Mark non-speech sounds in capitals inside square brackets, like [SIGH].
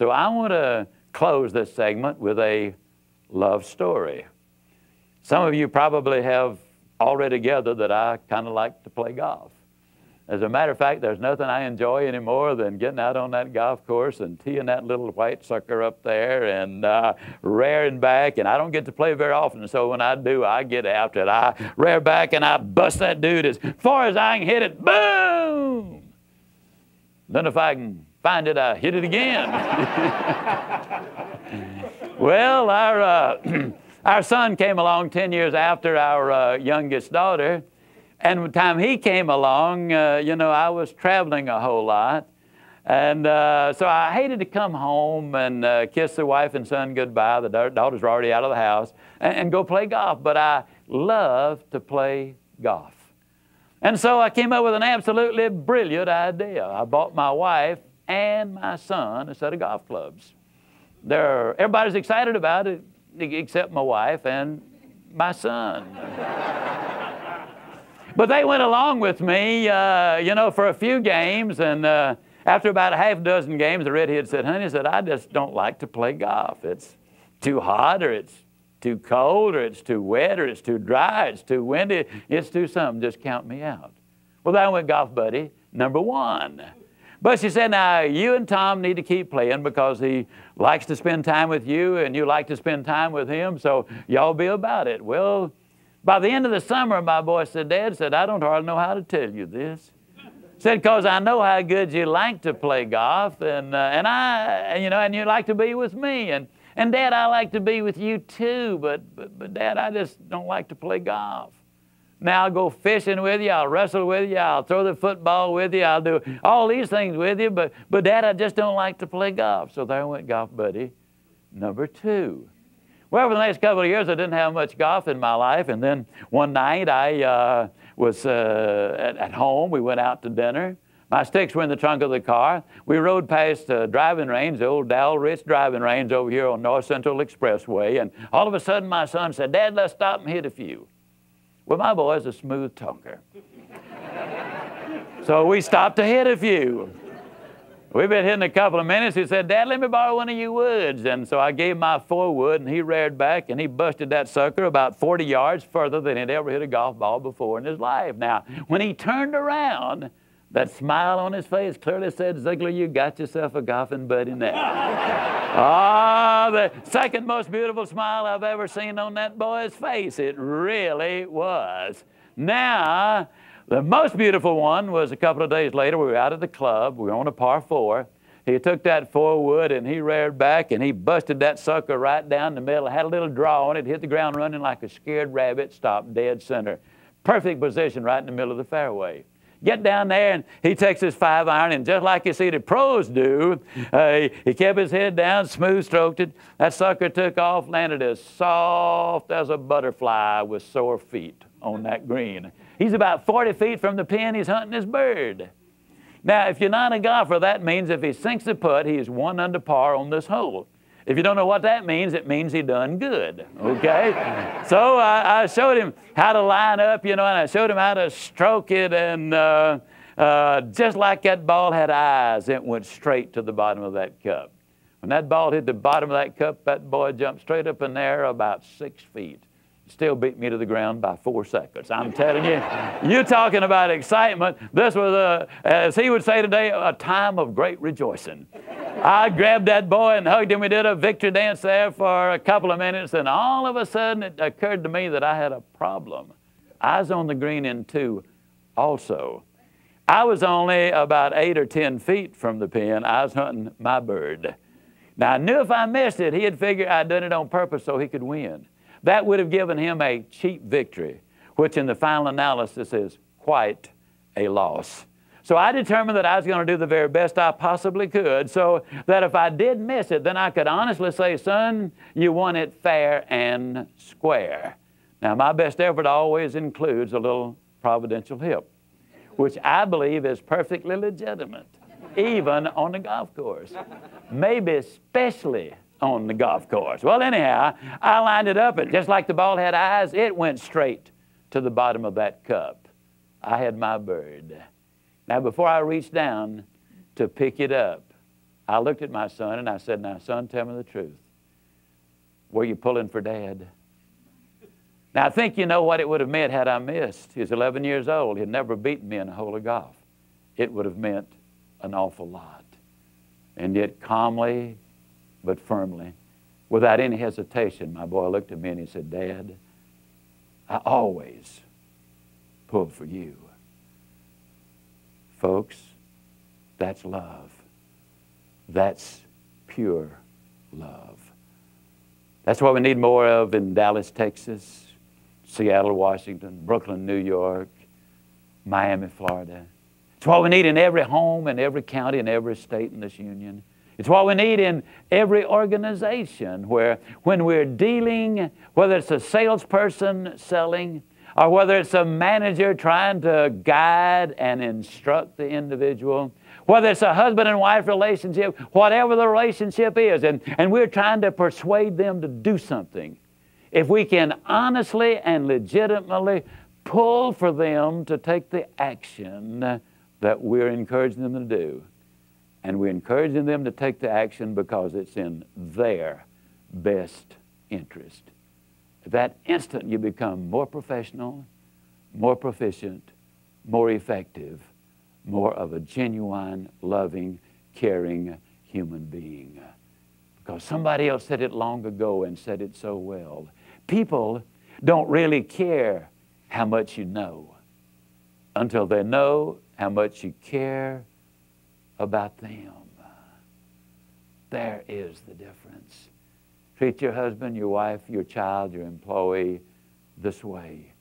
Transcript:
So I want to close this segment with a love story. Some of you probably have already gathered that I kind of like to play golf. As a matter of fact, there's nothing I enjoy any more than getting out on that golf course and teeing that little white sucker up there and uh, rearing back. And I don't get to play very often, so when I do, I get after it. I rear back and I bust that dude as far as I can hit it. Boom! Then if I can find it, I hit it again. [LAUGHS] well, our, uh, [CLEARS THROAT] our son came along 10 years after our uh, youngest daughter. And the time he came along, uh, you know, I was traveling a whole lot. And uh, so I hated to come home and uh, kiss the wife and son goodbye. The daughters were already out of the house and, and, go play golf. But I love to play golf. And so I came up with an absolutely brilliant idea. I bought my wife and my son a set of golf clubs. They're, everybody's excited about it except my wife and my son. But they went along with me, uh, you know, for a few games. And uh, after about a half dozen games, the redhead said, honey, said, I just don't like to play golf. It's too hot or it's too cold or it's too wet or it's too dry, it's too windy, it's too something. Just count me out. Well, then went golf buddy number one. But she said, now you and Tom need to keep playing because he likes to spend time with you and you like to spend time with him, so y'all be about it. Well, by the end of the summer, my boy said, Dad said, I don't hardly know how to tell you this. Said, because I know how good you like to play golf, and, uh, and I, you know, and you like to be with me. And, and Dad, I like to be with you too, but, but, but Dad, I just don't like to play golf. Now I'll go fishing with you, I'll wrestle with you, I'll throw the football with you, I'll do all these things with you, but, but Dad, I just don't like to play golf. So there went golf buddy number two. Well, for the next couple of years, I didn't have much golf in my life. And then one night I uh, was uh, at, at, home. We went out to dinner. My sticks were in the trunk of the car. We rode past the driving range, the old Dow Rich driving range over here on North Central Expressway. And all of a sudden, my son said, Dad, let's stop and hit a few. Well, my boy's a smooth talker. so we stopped to hit a few. We've been hitting a couple of minutes. He said, Dad, let me borrow one of your woods. And so I gave my four wood, and he reared back, and he busted that sucker about 40 yards further than he'd ever hit a golf ball before in his life. Now, when he turned around, that smile on his face clearly said, Ziglar, you got yourself a golfing buddy now. [LAUGHS] Ah, the second most beautiful smile I've ever seen on that boy's face. It really was. Now, the most beautiful one was a couple of days later. We were out at the club. We were on a par four. He took that four wood and he reared back and he busted that sucker right down the middle. Had a little draw on it, hit the ground running like a scared rabbit, stopped dead center. Perfect position right in the middle of the fairway. Get down there and he takes his five iron and just like you see the pros do, [LAUGHS] uh, he, he kept his head down, smooth stroked it. That sucker took off, landed as soft as a butterfly with sore feet on that green. He's about 40 feet from the pin. He's hunting his bird. Now, if you're not a golfer, that means if he sinks the putt, he is one under par on this hole. If you don't know what that means, it means he done good, okay? so I, I, showed him how to line up, you know, and I showed him how to stroke it, and uh, uh, just like that ball had eyes, it went straight to the bottom of that cup. When that ball hit the bottom of that cup, that boy jumped straight up in there about six feet still beat me to the ground by four seconds. I'm telling you, you're talking about excitement. This was, a, as he would say today, a time of great rejoicing. I grabbed that boy and hugged him. We did a victory dance there for a couple of minutes, and all of a sudden it occurred to me that I had a problem. I was on the green in two also. I was only about eight or ten feet from the pin. I was hunting my bird. Now, I knew if I missed it, he'd figure I'd done it on purpose so he could win. That would have given him a cheap victory, which in the final analysis is quite a loss. So I determined that I was going to do the very best I possibly could so that if I did miss it, then I could honestly say, son, you won it fair and square. Now, my best effort always includes a little providential help, which I believe is perfectly legitimate, even on the golf course. Maybe especially on the golf course. Well, anyhow, I lined it up, and just like the ball had eyes, it went straight to the bottom of that cup. I had my bird. Now, before I reached down to pick it up, I looked at my son and I said, Now, son, tell me the truth. Were you pulling for dad? Now, I think you know what it would have meant had I missed. He was 11 years old. He had never beaten me in a hole of golf. It would have meant an awful lot. And yet, calmly but firmly, without any hesitation, my boy looked at me and he said, Dad, I always pull for you. Folks, that's love. That's pure love. That's what we need more of in Dallas, Texas, Seattle, Washington, Brooklyn, New York, Miami, Florida. It's what we need in every home, in every county, in every state in this union. It's what we need in every organization where when we're dealing, whether it's a salesperson selling, or whether it's a manager trying to guide and instruct the individual, whether it's a husband and wife relationship, whatever the relationship is, and, and we're trying to persuade them to do something. If we can honestly and legitimately pull for them to take the action that we're encouraging them to do, and we're encouraging them to take the action because it's in their best interest. At that instant, you become more professional, more proficient, more effective, more of a genuine, loving, caring human being. Because somebody else said it long ago and said it so well. People don't really care how much you know until they know how much you care about them. There is the difference. Treat your husband, your wife, your child, your employee this way.